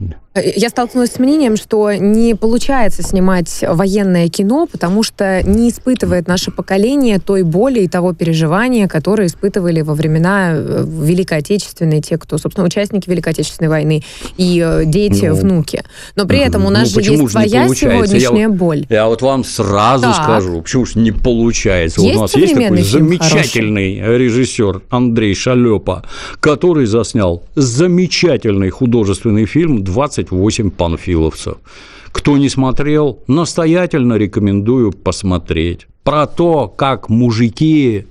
Я столкнулась с мнением, что не получается снимать военное кино, потому что не испытывает наше поколение той боли и того переживания, которые испытывали во времена э, Великой Отечественной, те, кто, собственно, участники Великой Отечественной войны и э, дети, Ну, внуки. Но при этом у нас Ну, же есть же не твоя получается? Я сегодняшняя вот- боль. Я вот вам сразу Так. скажу, почему же не получается. Есть У нас есть такой замечательный режиссер Андрей Шалепа, который заснял замечательный художественный фильм «28 панфиловцев». Кто не смотрел, настоятельно рекомендую посмотреть. Про то, как мужики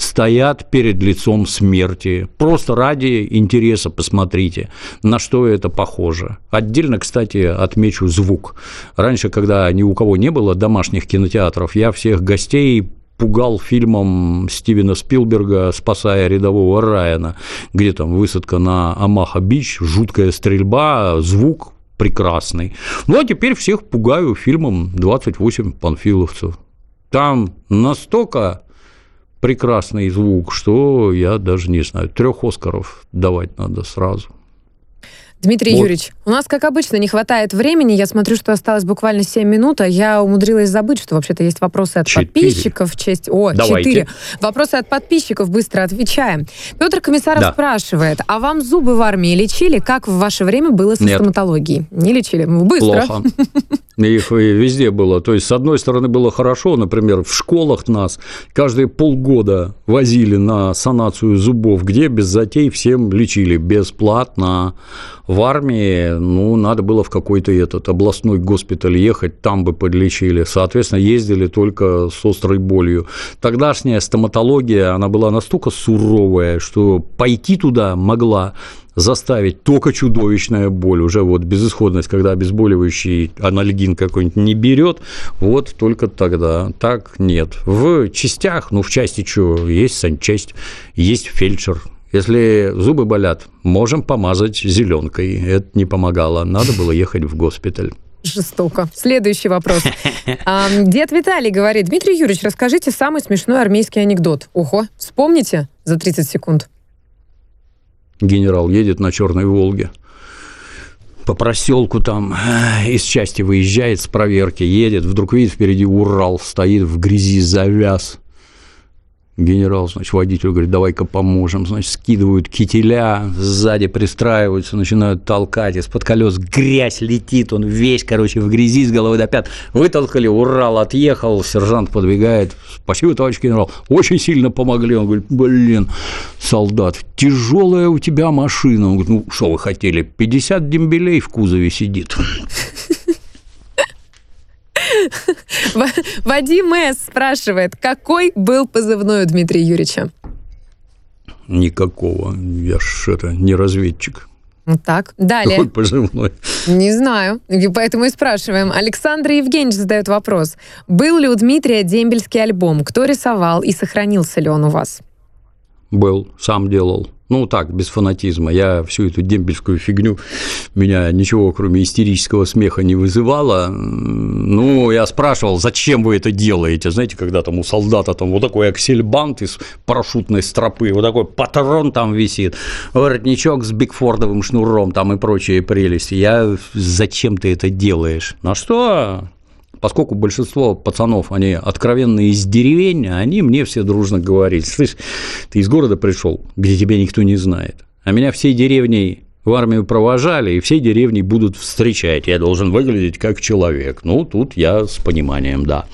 стоят перед лицом смерти. Просто ради интереса посмотрите, на что это похоже. Отдельно, кстати, отмечу звук. Раньше, когда ни у кого не было домашних кинотеатров, я всех гостей пугал фильмом Стивена Спилберга «Спасая рядового Райана», где там высадка на Амаха-Бич, жуткая стрельба, звук прекрасный. Ну, а теперь всех пугаю фильмом «28 панфиловцев». Там настолько прекрасный звук, что я даже не знаю, трех Оскаров давать надо сразу. Дмитрий Вот. Юрьевич, у нас, как обычно, не хватает времени. Я смотрю, что осталось буквально 7 минут, а я умудрилась забыть, что вообще-то есть вопросы от Четыре. подписчиков. в Честь... О, Давайте. 4. Вопросы от подписчиков, быстро отвечаем. Петр Комиссаров Да. спрашивает, а вам зубы в армии лечили? Как в ваше время было со Нет. стоматологией? Не лечили? Быстро. Плохо. Их везде было. То есть, с одной стороны, было хорошо, например, в школах нас каждые полгода возили на санацию зубов, где без затей всем лечили бесплатно. В армии, ну, надо было в какой-то этот областной госпиталь ехать, там бы подлечили. Соответственно, ездили только с острой болью. Тогдашняя стоматология, она была настолько суровая, что пойти туда могла заставить только чудовищная боль, уже вот безысходность, когда обезболивающий анальгин какой-нибудь не берет, вот только тогда. Так нет. В частях, ну, в части что, есть санчасть, есть фельдшер, если зубы болят, можем помазать зеленкой. Это не помогало. Надо было ехать в госпиталь. Жестоко. Следующий вопрос. Дед Виталий говорит, Дмитрий Юрьевич, расскажите самый смешной армейский анекдот. Ого, вспомните за 30 секунд. Генерал едет на Черной Волге по проселку там э, из части выезжает с проверки, едет, вдруг видит впереди Урал, стоит в грязи, завяз генерал, значит, водитель говорит, давай-ка поможем, значит, скидывают кителя, сзади пристраиваются, начинают толкать, из-под колес грязь летит, он весь, короче, в грязи с головы до пят, вытолкали, Урал отъехал, сержант подбегает, спасибо, товарищ генерал, очень сильно помогли, он говорит, блин, солдат, тяжелая у тебя машина, он говорит, ну, что вы хотели, 50 дембелей в кузове сидит. Вадим С. спрашивает, какой был позывной у Дмитрия Юрьевича? Никакого. Я ж это не разведчик. Так, далее. Какой позывной? Не знаю, поэтому и спрашиваем. Александр Евгеньевич задает вопрос. Был ли у Дмитрия дембельский альбом? Кто рисовал и сохранился ли он у вас? Был, сам делал. Ну, так, без фанатизма. Я всю эту дембельскую фигню, меня ничего, кроме истерического смеха, не вызывало. Ну, я спрашивал, зачем вы это делаете? Знаете, когда там у солдата там вот такой аксельбант из парашютной стропы, вот такой патрон там висит, воротничок с бигфордовым шнуром там и прочие прелести. Я, зачем ты это делаешь? На что? Поскольку большинство пацанов, они откровенные из деревень, они мне все дружно говорили, слышь, ты из города пришел, где тебя никто не знает, а меня всей деревней в армию провожали, и всей деревни будут встречать. Я должен выглядеть как человек. Ну, тут я с пониманием, да.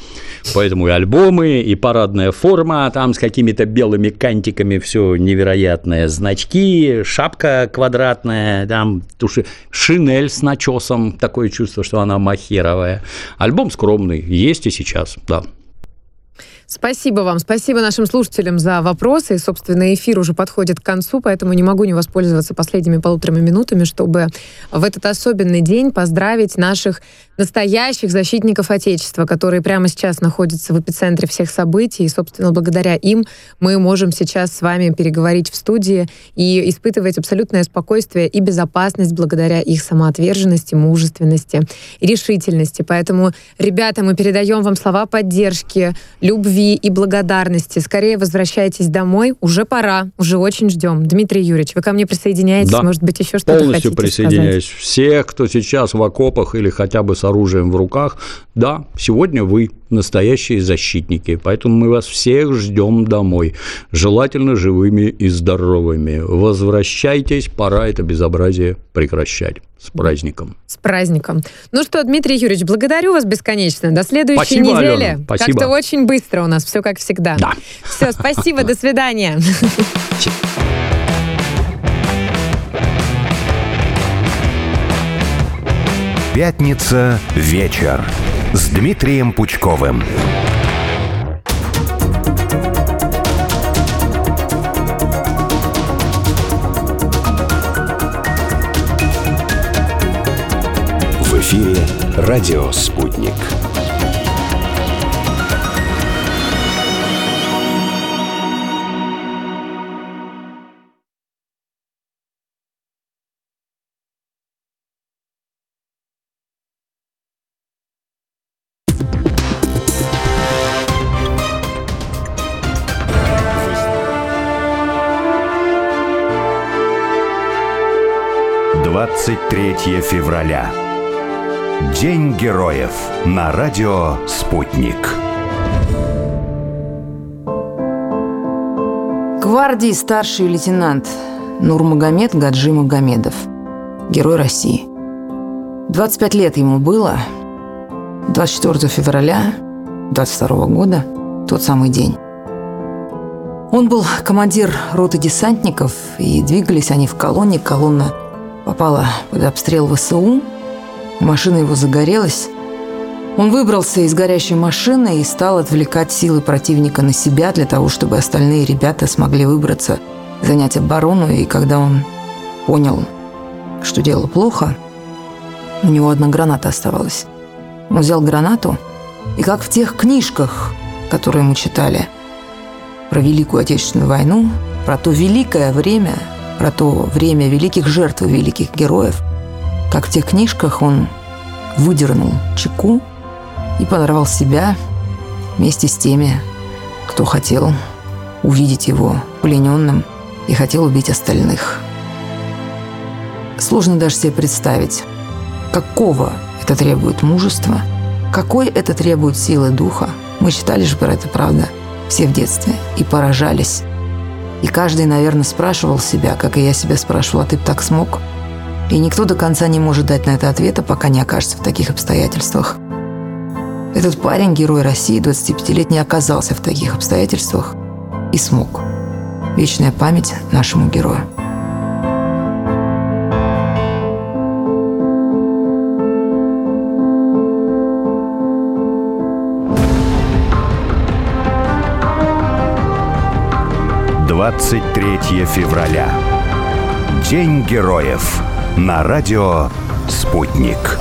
Поэтому и альбомы, и парадная форма, там с какими-то белыми кантиками все невероятное, значки, шапка квадратная, там туши, шинель с начесом, такое чувство, что она махеровая. Альбом скромный, есть и сейчас, да. Спасибо вам, спасибо нашим слушателям за вопросы. И, собственно, эфир уже подходит к концу, поэтому не могу не воспользоваться последними полуторами минутами, чтобы в этот особенный день поздравить наших настоящих защитников Отечества, которые прямо сейчас находятся в эпицентре всех событий. И, собственно, благодаря им мы можем сейчас с вами переговорить в студии и испытывать абсолютное спокойствие и безопасность благодаря их самоотверженности, мужественности решительности. Поэтому, ребята, мы передаем вам слова поддержки, любви, любви и благодарности. Скорее возвращайтесь домой. Уже пора. Уже очень ждем. Дмитрий Юрьевич, вы ко мне присоединяетесь? Да. Может быть, еще что-то Полностью присоединяюсь. Сказать? Всех, кто сейчас в окопах или хотя бы с оружием в руках, да, сегодня вы настоящие защитники. Поэтому мы вас всех ждем домой. Желательно живыми и здоровыми. Возвращайтесь, пора это безобразие прекращать. С праздником. С праздником. Ну что, Дмитрий Юрьевич, благодарю вас бесконечно. До следующей спасибо, недели. Алена, спасибо. Как-то очень быстро у нас все как всегда. Да. Все, спасибо, до свидания. Пятница вечер с Дмитрием Пучковым. Эфире радио «Спутник». Двадцать третье февраля. День героев на радио «Спутник». Гвардии старший лейтенант Нурмагомед Гаджи Магомедов. Герой России. 25 лет ему было. 24 февраля 22 года, тот самый день. Он был командир роты десантников, и двигались они в колонне. Колонна попала под обстрел ВСУ, машина его загорелась. Он выбрался из горящей машины и стал отвлекать силы противника на себя для того, чтобы остальные ребята смогли выбраться, занять оборону. И когда он понял, что дело плохо, у него одна граната оставалась. Он взял гранату, и как в тех книжках, которые мы читали про Великую Отечественную войну, про то великое время, про то время великих жертв и великих героев, как в тех книжках он выдернул чеку и подорвал себя вместе с теми, кто хотел увидеть его плененным и хотел убить остальных. Сложно даже себе представить, какого это требует мужества, какой это требует силы духа. Мы читали же про это, правда, все в детстве, и поражались. И каждый, наверное, спрашивал себя, как и я себя спрашивала, а ты так смог? И никто до конца не может дать на это ответа, пока не окажется в таких обстоятельствах. Этот парень, герой России, 25-летний, оказался в таких обстоятельствах и смог. Вечная память нашему герою. Двадцать третье февраля. День героев. На радио «Спутник».